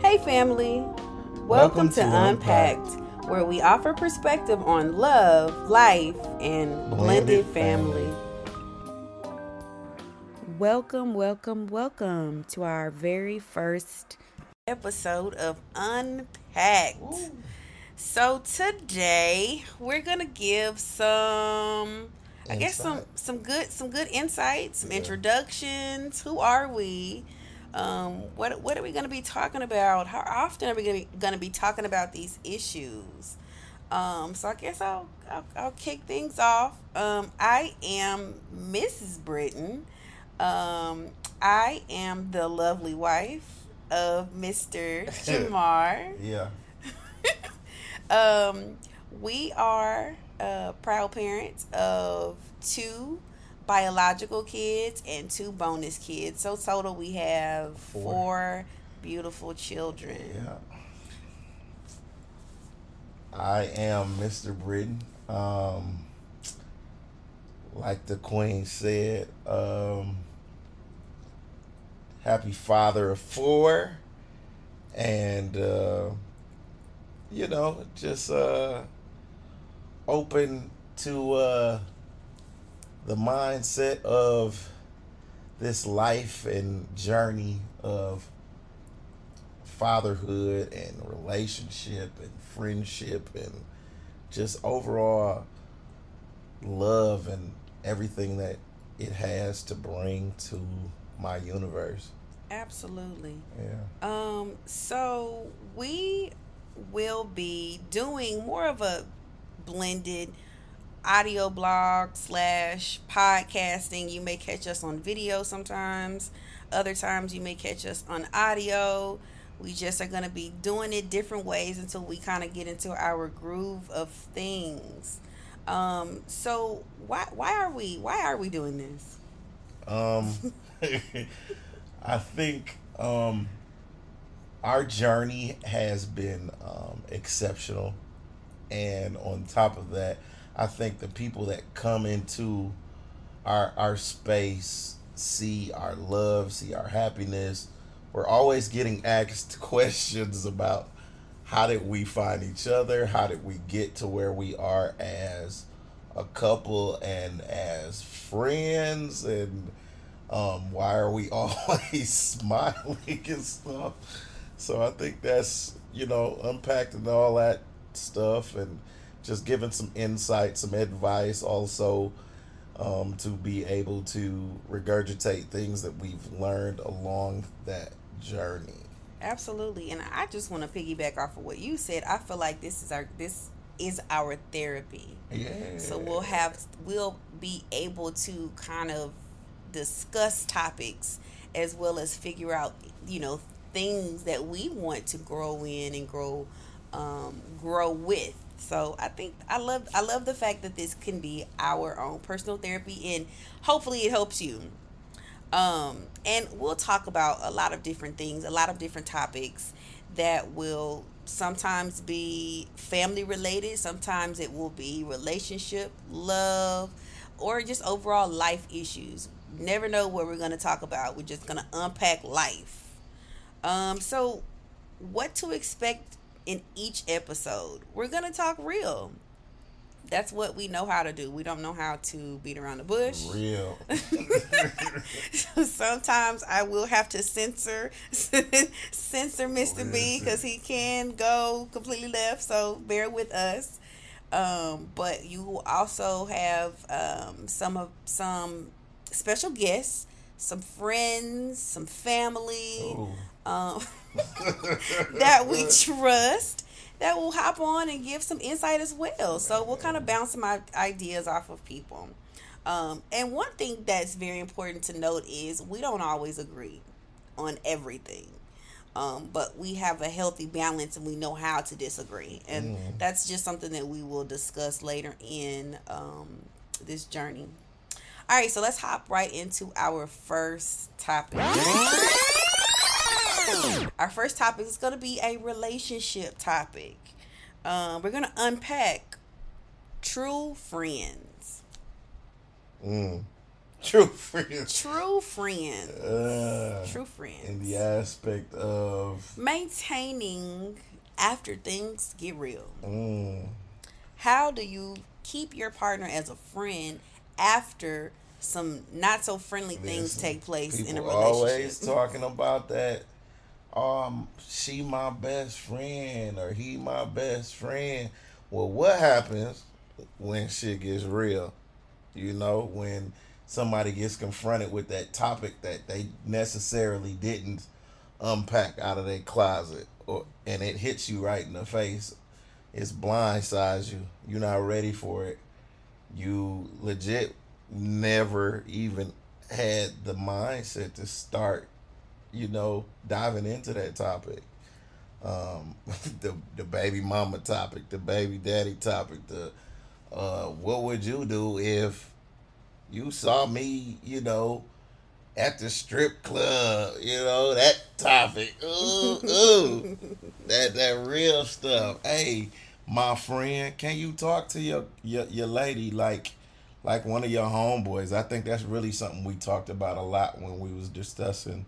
Hey, family. Welcome, Welcome to, to Unpacked, where we offer perspective on love, life, and blended, Blended family. family. Welcome, welcome, welcome to our very first episode of Unpacked. So today we're gonna give some, I guess some some good some good insights, some Yeah. introductions. Who are we? Um, what what are we gonna be talking about? How often are we gonna be, talking about these issues? Um, so I guess I'll, I'll I'll kick things off. Um, I am Mrs. Britton. Um, I am the lovely wife of Mr. Jamar. Yeah. Um, we are uh, proud parents of two biological kids and two bonus kids. So total, we have four, Four. beautiful children. Yeah. I am Mr. Britton. Um, like the Queen said, um, happy father of four. And, uh, you know, just uh, open to uh, the mindset of this life and journey of fatherhood and relationship and friendship and just overall love and everything that it has to bring to my universe. Absolutely. Yeah. Um, so we will be doing more of a blended audio blog slash podcasting. You may catch us on video sometimes. Other times you may catch us on audio. We just are going to be doing it different ways until we kind of get into our groove of things. Um, so why why are we why are we doing this? Um, I think um, our journey has been um, exceptional, and on top of that, I think the people that come into our our space see our love, see our happiness. We're always getting asked questions about how did we find each other, how did we get to where we are as a couple and as friends and um, why are we always smiling and stuff so i think that's you know unpacking all that stuff and just giving some insight some advice also um, to be able to regurgitate things that we've learned along that journey Absolutely. And I just want to piggyback off of what you said. I feel like this is our this is our therapy. yeah So we'll have we'll be able to kind of discuss topics as well as figure out, you know, things that we want to grow in and grow um grow with. So I think I love I love the fact that this can be our own personal therapy and hopefully it helps you. Um, and we'll talk about a lot of different things, a lot of different topics that will sometimes be family related, sometimes it will be relationship, love, or just overall life issues. Never know what we're going to talk about. We're just going to unpack life. Um, so, what to expect in each episode? We're going to talk real. That's what we know how to do. We don't know how to beat around the bush. real Sometimes I will have to censor censor Mr. B because he can go completely left. So bear with us. Um, but you will also have um, some of some special guests, some friends, some family Ooh. um, that we trust that will hop on and give some insight as well. So we'll kind of bounce some ideas off of people. Um, and one thing that's very important to note is we don't always agree on everything. Um, but we have a healthy balance and we know how to disagree. And Mm. that's just something that we will discuss later in um, this journey. All right, so let's hop right into our first topic. Our first topic is going to be a relationship topic. Um, we're going to unpack true friends. Mm. True friends. True friends. Uh, True friends. in the aspect of Maintaining after things get real. mm, How do you keep your partner as a friend after some not so friendly things take place in a people relationship? always talking about that. Um, she my best friend or he my best friend. Well, what happens when shit gets real? You know, when somebody gets confronted with that topic that they necessarily didn't unpack out of their closet, or and it hits you right in the face. It's blindsides you. You're not ready for it. You legit never even had the mindset to start, you know, diving into that topic. Um, the the baby mama topic, the baby daddy topic, the uh, what would you do if you saw me, you know, at the strip club, you know, that topic. Ooh, ooh. that that real stuff. Hey, my friend, can you talk to your, your your lady like like one of your homeboys? I think that's really something we talked about a lot when we was discussing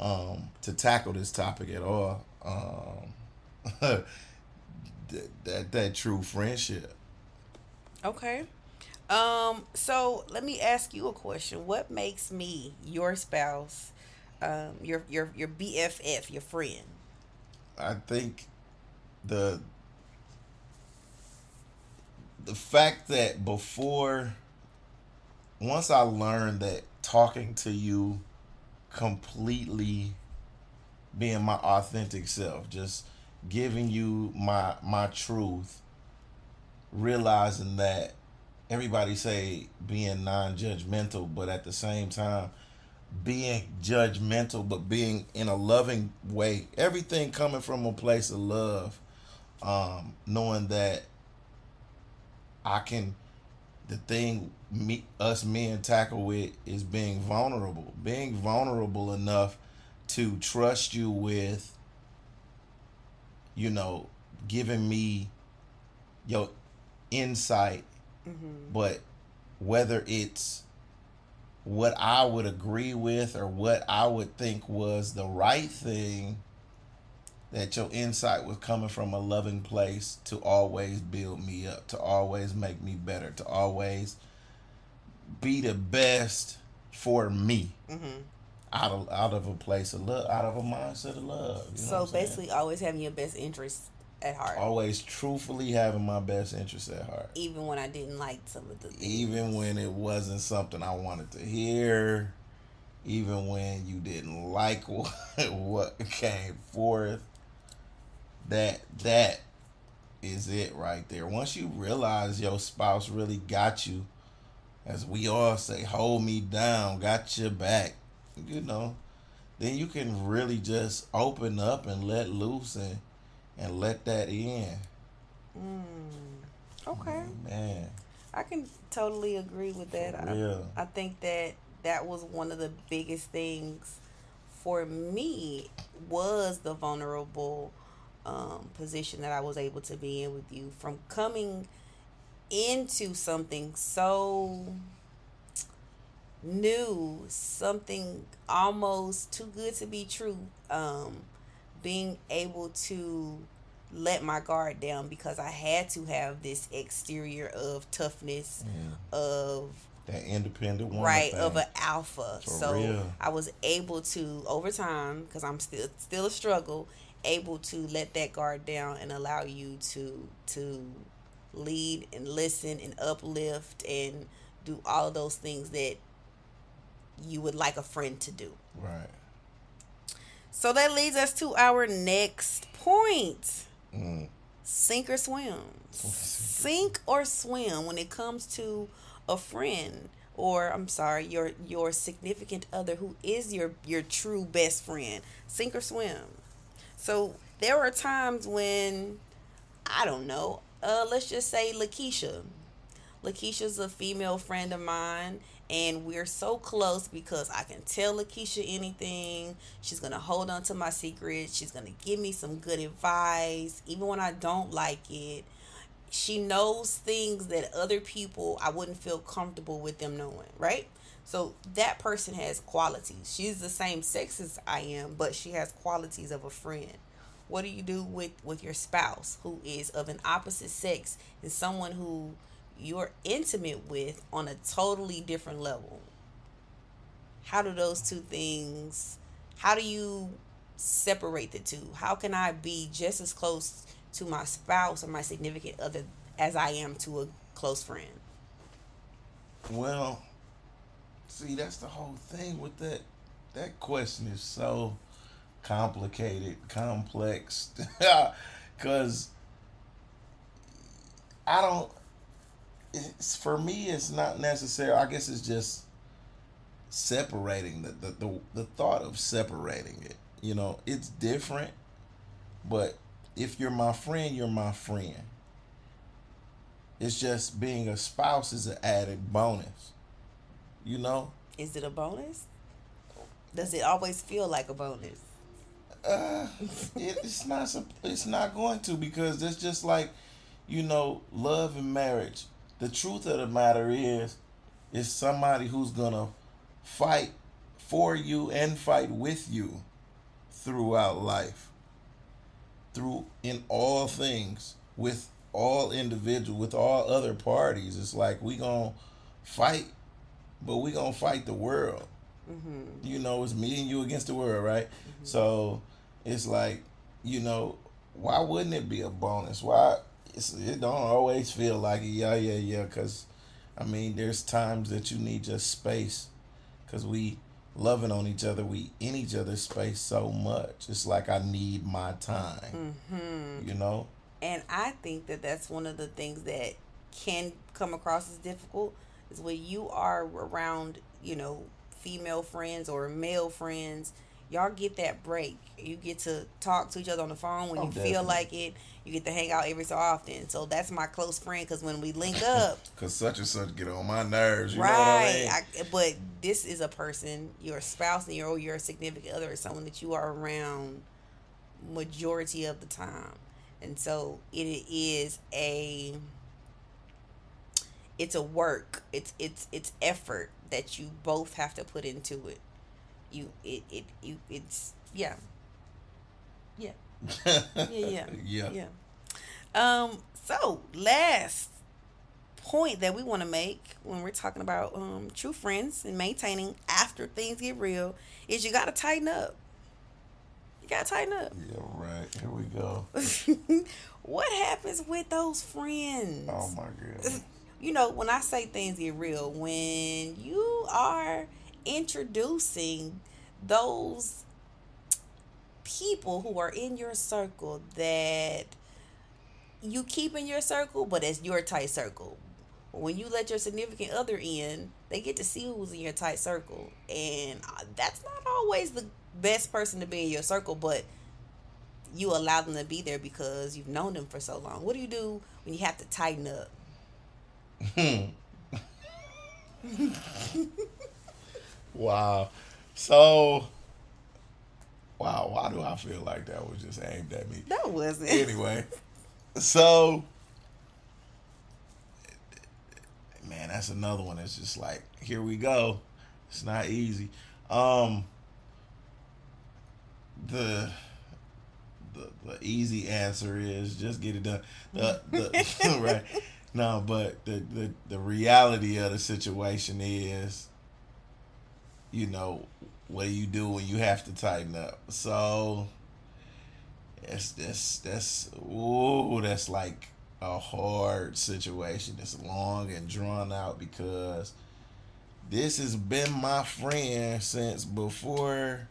um to tackle this topic at all. Um that, that that true friendship. Okay. Um, so let me ask you a question. What makes me your spouse, um, your your your BFF, your friend? I think the the fact that before once I learned that talking to you completely being my authentic self, just giving you my my truth, realizing that everybody say being non-judgmental, but at the same time being judgmental but being in a loving way. Everything coming from a place of love um knowing that i can the thing me us men tackle with is being vulnerable. Being vulnerable enough to trust you with you know giving me your insight. Mm-hmm. But whether it's what I would agree with or what I would think was the right thing, that your insight was coming from a loving place to always build me up, to always make me better, to always be the best for me. Mm-hmm. Out of out of a place of love, out of a mindset of love. You know So I'm saying? basically, always having your best interest at heart, always truthfully having my best interest at heart. even when I didn't like some of the things. even when it wasn't something I wanted to hear, even when you didn't like what, what came forth, that that is it right there. Once you realize your spouse really got you, as we all say, hold me down, got your back, you know, then you can really just open up and let loose and and let that in. Mm, okay, Man, I can totally agree with that. I. I think that that was one of the biggest things for me was the vulnerable um, position that I was able to be in with you from coming into something so new, something almost too good to be true. Um, being able to let my guard down because I had to have this exterior of toughness, of that independent woman right thing. of an alpha. For so real. I was able to over time because I'm still still a struggle, able to let that guard down and allow you to to lead and listen and uplift and do all of those things that you would like a friend to do. right. So that leads us to our next point. Mm. Sink or swim. Sink or swim when it comes to a friend or I'm sorry, your your significant other who is your your true best friend. Sink or swim. So there are times when I don't know. Uh, let's just say Lakeisha. Lakeisha's a female friend of mine, and we're so close because I can tell Lakeisha anything. She's gonna hold on to my secrets. She's gonna give me some good advice, even when I don't like it. She knows things that other people I wouldn't feel comfortable with them knowing, right? So that person has qualities. She's the same sex as I am, but she has qualities of a friend. What do you do with with your spouse who is of an opposite sex and someone who you're intimate with on a totally different level? How do those two things how do you separate the two? How can I be just as close to my spouse or my significant other as I am to a close friend? Well, see, that's the whole thing with that. That question is so complicated, complex, because I don't. It's for me. It's not necessary. I guess it's just separating the, the the the thought of separating it. You know, it's different, but if you're my friend, you're my friend. It's just being a spouse is an added bonus. You know? Is it a bonus? Does it always feel like a bonus? Uh, it, it's not. It's not going to because it's just like, you know, love and marriage. The truth of the matter is, is somebody who's gonna fight for you and fight with you throughout life. Through in all things with all individual with all other parties. It's like we gonna fight, but we gonna fight the world. Mm-hmm. You know, it's me and you against the world, right? Mm-hmm. So it's like, you know, why wouldn't it be a bonus? Why it don't always feel like it. Yeah, yeah, yeah. Because I mean, there's times that you need just space. Because we loving on each other, we in each other's space so much. It's like I need my time. Mm-hmm. You know. And I think that that's one of the things that can come across as difficult is when you are around, you know, female friends or male friends, y'all get that break. You get to talk to each other on the phone when oh, you definitely. feel like it. You get to hang out every so often. So that's my close friend because when we link up, because such and such get on my nerves. right. I mean? I, but this is a person, your spouse and your your significant other is someone that you are around majority of the time and so it is a it's a work it's it's it's effort that you both have to put into it you it it you it's yeah yeah yeah yeah yeah yeah um so last point that we want to make when we're talking about um true friends and maintaining after things get real is you got to tighten up you gotta tighten up. Yeah, right. Here we go. what happens with those friends? Oh my god. You know, when I say things get real, when you are introducing those people who are in your circle that you keep in your circle, but it's your tight circle. When you let your significant other in, they get to see who's in your tight circle, and uh, that's not always the best person to be in your circle, but you allow them to be there because you've known them for so long. What do you do when you have to tighten up? wow. So, wow, why do I feel like that was just aimed at me? That wasn't. Anyway, so, man, that's another one that's just like, here we go. It's not easy. Um, the the, the easy answer is just get it done. The, the, right. No, but the, the the reality of the situation is, you know, what do you do when you have to tighten up? So that's that's that's ooh, that's like a hard situation. It's long and drawn out because this has been my friend since before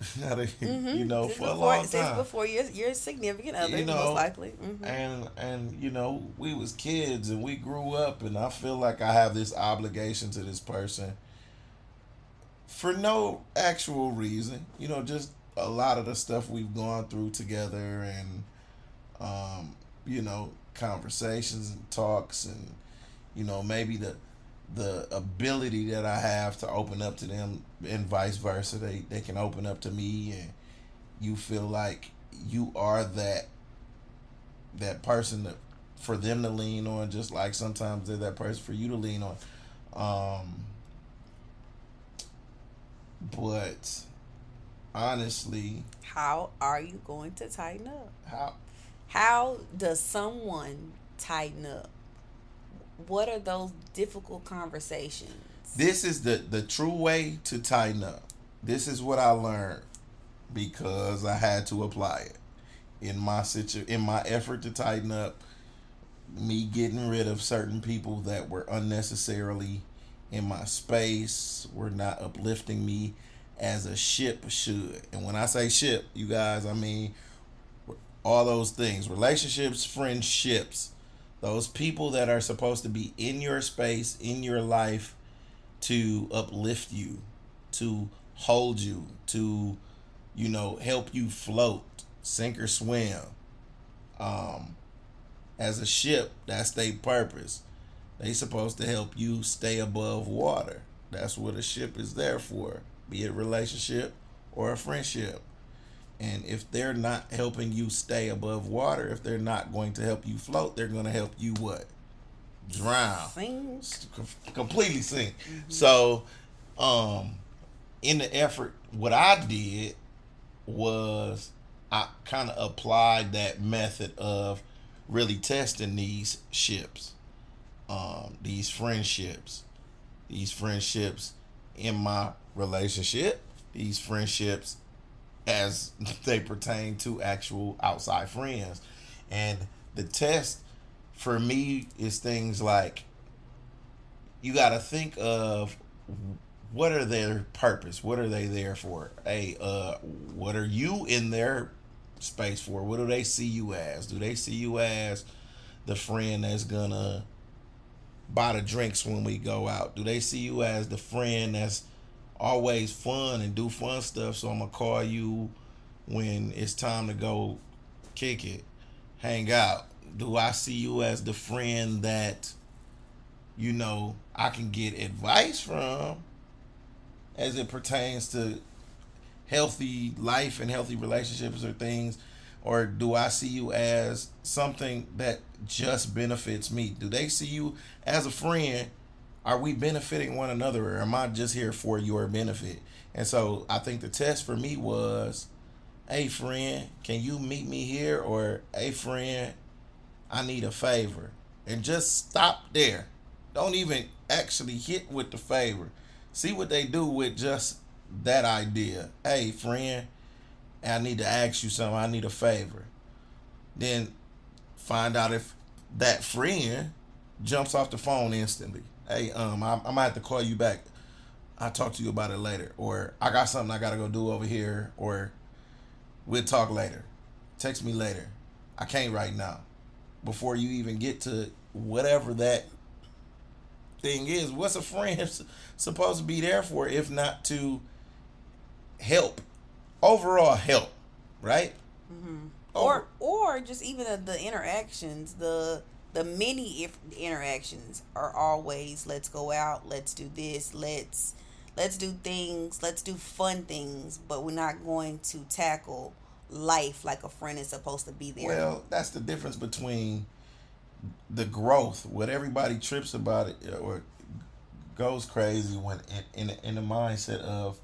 mm-hmm. you know, since for before, a long time. Since before your your significant other, you know, most likely. Mm-hmm. And and you know, we was kids and we grew up, and I feel like I have this obligation to this person for no actual reason. You know, just a lot of the stuff we've gone through together, and um, you know, conversations and talks, and you know, maybe the the ability that I have to open up to them and vice versa. They they can open up to me and you feel like you are that that person that for them to lean on just like sometimes they're that person for you to lean on. Um but honestly, how are you going to tighten up? how How does someone tighten up? What are those difficult conversations? this is the the true way to tighten up. This is what I learned because I had to apply it in my situ in my effort to tighten up. Me getting rid of certain people that were unnecessarily in my space were not uplifting me as a ship should. And when I say ship, you guys, I mean all those things relationships, friendships, those people that are supposed to be in your space, in your life to uplift you, to hold you, to, you know, help you float, sink or swim. Um, as a ship, that's their purpose. They supposed to help you stay above water. That's what a ship is there for, be it relationship or a friendship. And if they're not helping you stay above water, if they're not going to help you float, they're going to help you what? Drown com- completely sink. So, um, in the effort, what I did was I kind of applied that method of really testing these ships, um, these friendships, these friendships in my relationship, these friendships as they pertain to actual outside friends. And the test for me is things like you got to think of what are their purpose? What are they there for? Hey uh what are you in their space for? What do they see you as? Do they see you as the friend that's gonna buy the drinks when we go out? Do they see you as the friend that's always fun and do fun stuff so i'm gonna call you when it's time to go kick it hang out. Do i see you as the friend that you know i can get advice from as it pertains to healthy life and healthy relationships or things? Or do i see you as something that just benefits me? Do they see you as a friend are we benefiting one another or am i just here for your benefit? And so i think the test for me was hey friend can you meet me here? Or hey friend i need a favor. And just stop there. Don't even actually hit with the favor. See what they do with just that idea. Hey friend i need to ask you something. I need a favor. Then find out if that friend jumps off the phone instantly hey um i, I might have to call you back. I'll talk to you about it later. Or i got something i gotta go do over here or we'll talk later. Text me later. I can't right now. Before you even get to whatever that thing is what's a friend supposed to be there for if not to help? Overall help right? Or or just even the, the interactions the the many if interactions are always let's go out let's do this let's let's do things let's do fun things but we're not going to tackle life like a friend is supposed to be there Well, that's the difference between the growth. What everybody trips about it uh, or goes crazy when in in, in the mindset of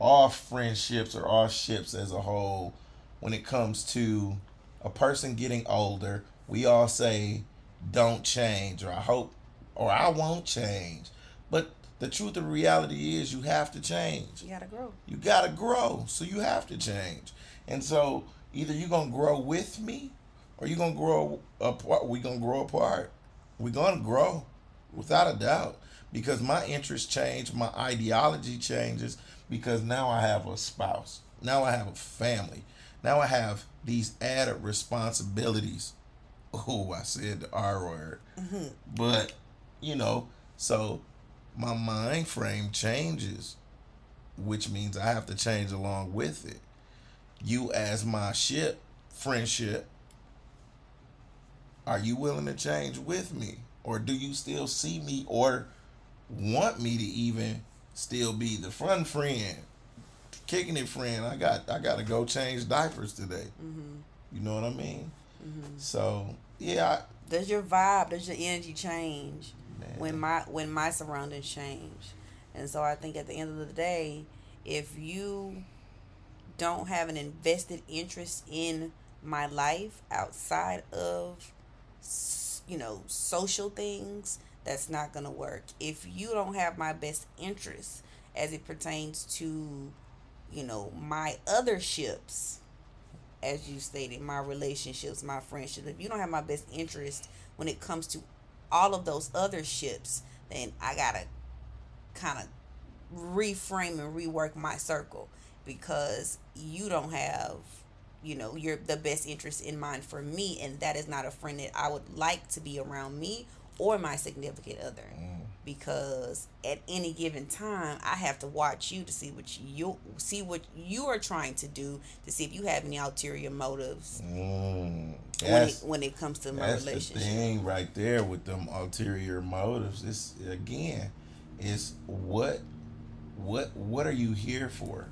all friendships or all ships as a whole. When it comes to a person getting older, we all say, "Don't change," or "I hope," or "I won't change." But the truth of reality is, you have to change. You gotta grow. You gotta grow so you have to change. And so either you're gonna grow with me or you're gonna grow apart we gonna grow apart. We're gonna grow without a doubt because my interests change my ideology changes because now i have a spouse now i have a family now i have these added responsibilities oh i said the r word mm-hmm. but you know so my mind frame changes which means I have to change along with it. You, as my ship, friendship, are you willing to change with me? Or do you still see me or want me to even still be the fun friend, kicking it friend? I got I gotta go change diapers today. Mm-hmm. You know what I mean? Mm-hmm. So yeah, does your vibe does your energy change Man. when my when my surroundings change? And so i think at the end of the day if you don't have an invested interest in my life outside of you know social things that's not going to work. If you don't have my best interest as it pertains to you know my other ships as you stated my relationships my friendships if you don't have my best interest when it comes to all of those other ships then i gotta kind of reframe and rework my circle because you don't have you know you're the best interest in mind for me and that is not a friend that i would like to be around me or my significant other mm. Because at any given time i have to watch you to see what you see what you are trying to do to see if you have any ulterior motives mm. when, it, when it comes to my that's relationship the thing right there with them ulterior motives this again is what what what are you here for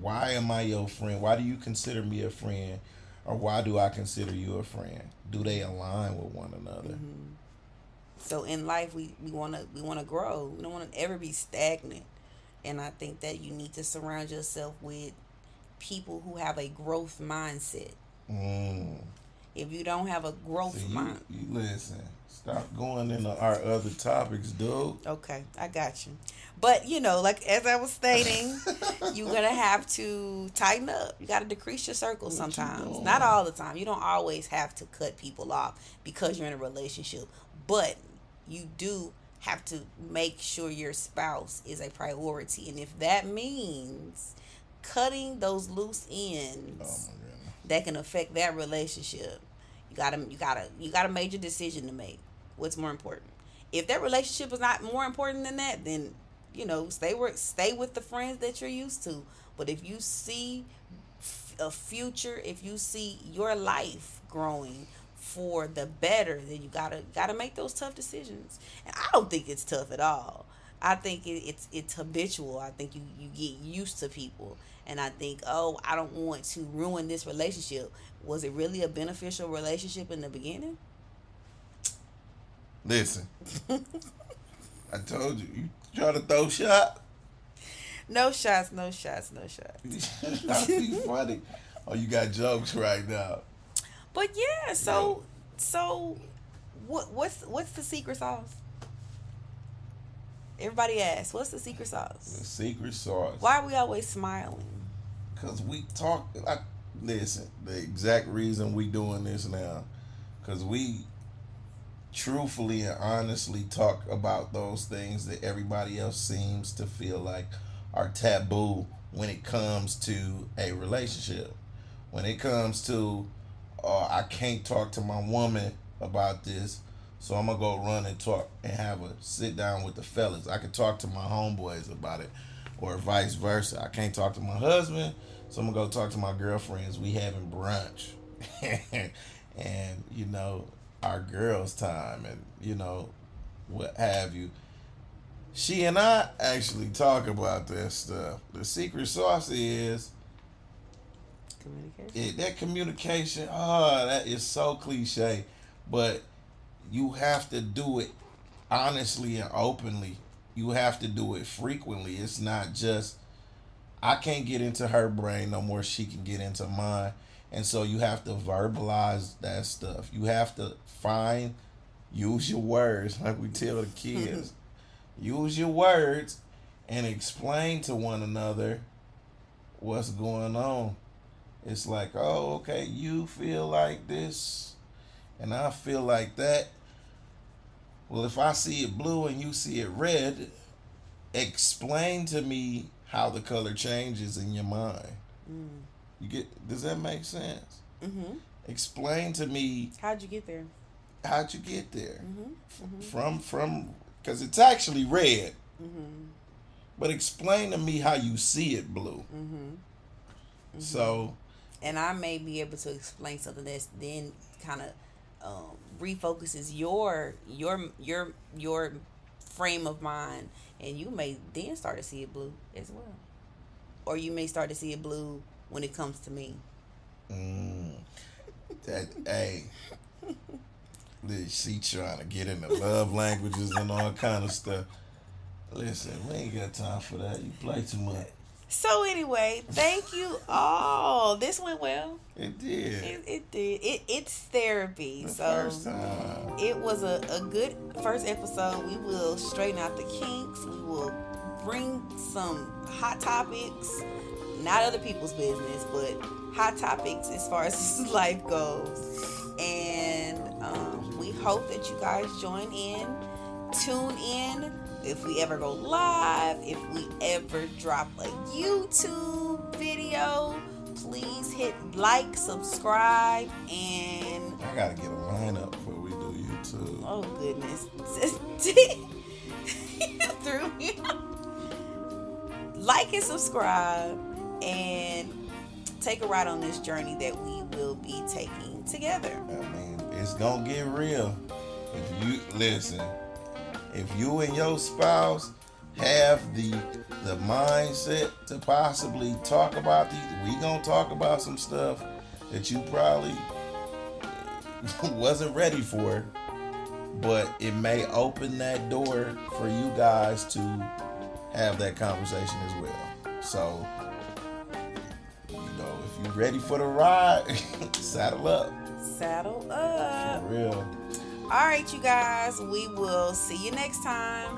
why am I your friend? Why do you consider me a friend? Or why do I consider you a friend? Do they align with one another? Mm-hmm. So in life, we we want to we want to grow. We don't want to ever be stagnant. And I think that you need to surround yourself with people who have a growth mindset. Mm. If you don't have a growth so mind, you listen. Stop going into our other topics, dude. Okay, I got you. But you know, like as I was stating, you're gonna have to tighten up. You gotta decrease your circle what sometimes. You Not all the time. You don't always have to cut people off because you're in a relationship. But you do have to make sure your spouse is a priority. And if that means cutting those loose ends oh that can affect that relationship, you gotta you gotta you got a major decision to make what's more important. If that relationship is not more important than that, then you know stay with stay with the friends that you're used to. But if you see a future, if you see your life growing for the better, then you gotta gotta make those tough decisions. And I don't think it's tough at all. I think it, it's it's habitual. I think you you get used to people, and I think oh I don't want to ruin this relationship. Was it really a beneficial relationship in the beginning? Listen, I told you, you try to throw shot. No shots, no shots, no shots. That'd be funny. Oh, you got jokes right now. But yeah, so so what what's what's the secret sauce? Everybody asks, what's the secret sauce? The secret sauce. Why are we always smiling? Cause we talk. Like, listen, the exact reason we doing this now, cause we truthfully and honestly talk about those things that everybody else seems to feel like are taboo when it comes to a relationship. When it comes to, uh, I can't talk to my woman about this, so I'm gonna go run and talk and have a sit down with the fellas. I can talk to my homeboys about it, or vice versa. I can't talk to my husband, so I'm gonna go talk to my girlfriends. We having brunch, and you know our girls' time and you know what have you. She and I actually talk about that stuff. The secret sauce is communication. It, that communication, oh, that is so cliche, but you have to do it honestly and openly. You have to do it frequently. It's not just I can't get into her brain no more. She can get into mine. And so you have to verbalize that stuff. You have to find, use your words, like we tell the kids. use your words and explain to one another what's going on. It's like, oh, okay, you feel like this, and I feel like that. Well, if I see it blue and you see it red, explain to me how the color changes in your mind. Mm. You get? Does that make sense? Mm-hmm. Explain to me. How'd you get there? How'd you get there? Mm-hmm. Mm-hmm. From from because it's actually red. Mm-hmm. But explain to me how you see it blue. Mm-hmm. Mm-hmm. So. And I may be able to explain something that's then kind of um, refocuses your your your your frame of mind, and you may then start to see it blue as well, or you may start to see it blue when it comes to me. Mm, that hey, she trying to get into love languages and all kind of stuff. Listen, we ain't got time for that. You play too much. So anyway, thank you all. This went well. It did. It, it did. It it's therapy. The so first time. it was a, a good first episode. We will straighten out the kinks. We will bring some hot topics, not other people's business, but hot topics as far as life goes. And um, we hope that you guys join in, tune in. If we ever go live, if we ever drop a YouTube video, please hit like, subscribe, and I gotta get a lineup before we do YouTube. Oh goodness. Through me. Like and subscribe and take a ride on this journey that we will be taking together. I mean, it's gonna get real. If you listen, if you and your spouse have the the mindset to possibly talk about these, we gonna talk about some stuff that you probably uh, wasn't ready for, but it may open that door for you guys to have that conversation as well. So, you know, if you're ready for the ride, saddle up. Saddle up. For real. All right, you guys. We will see you next time.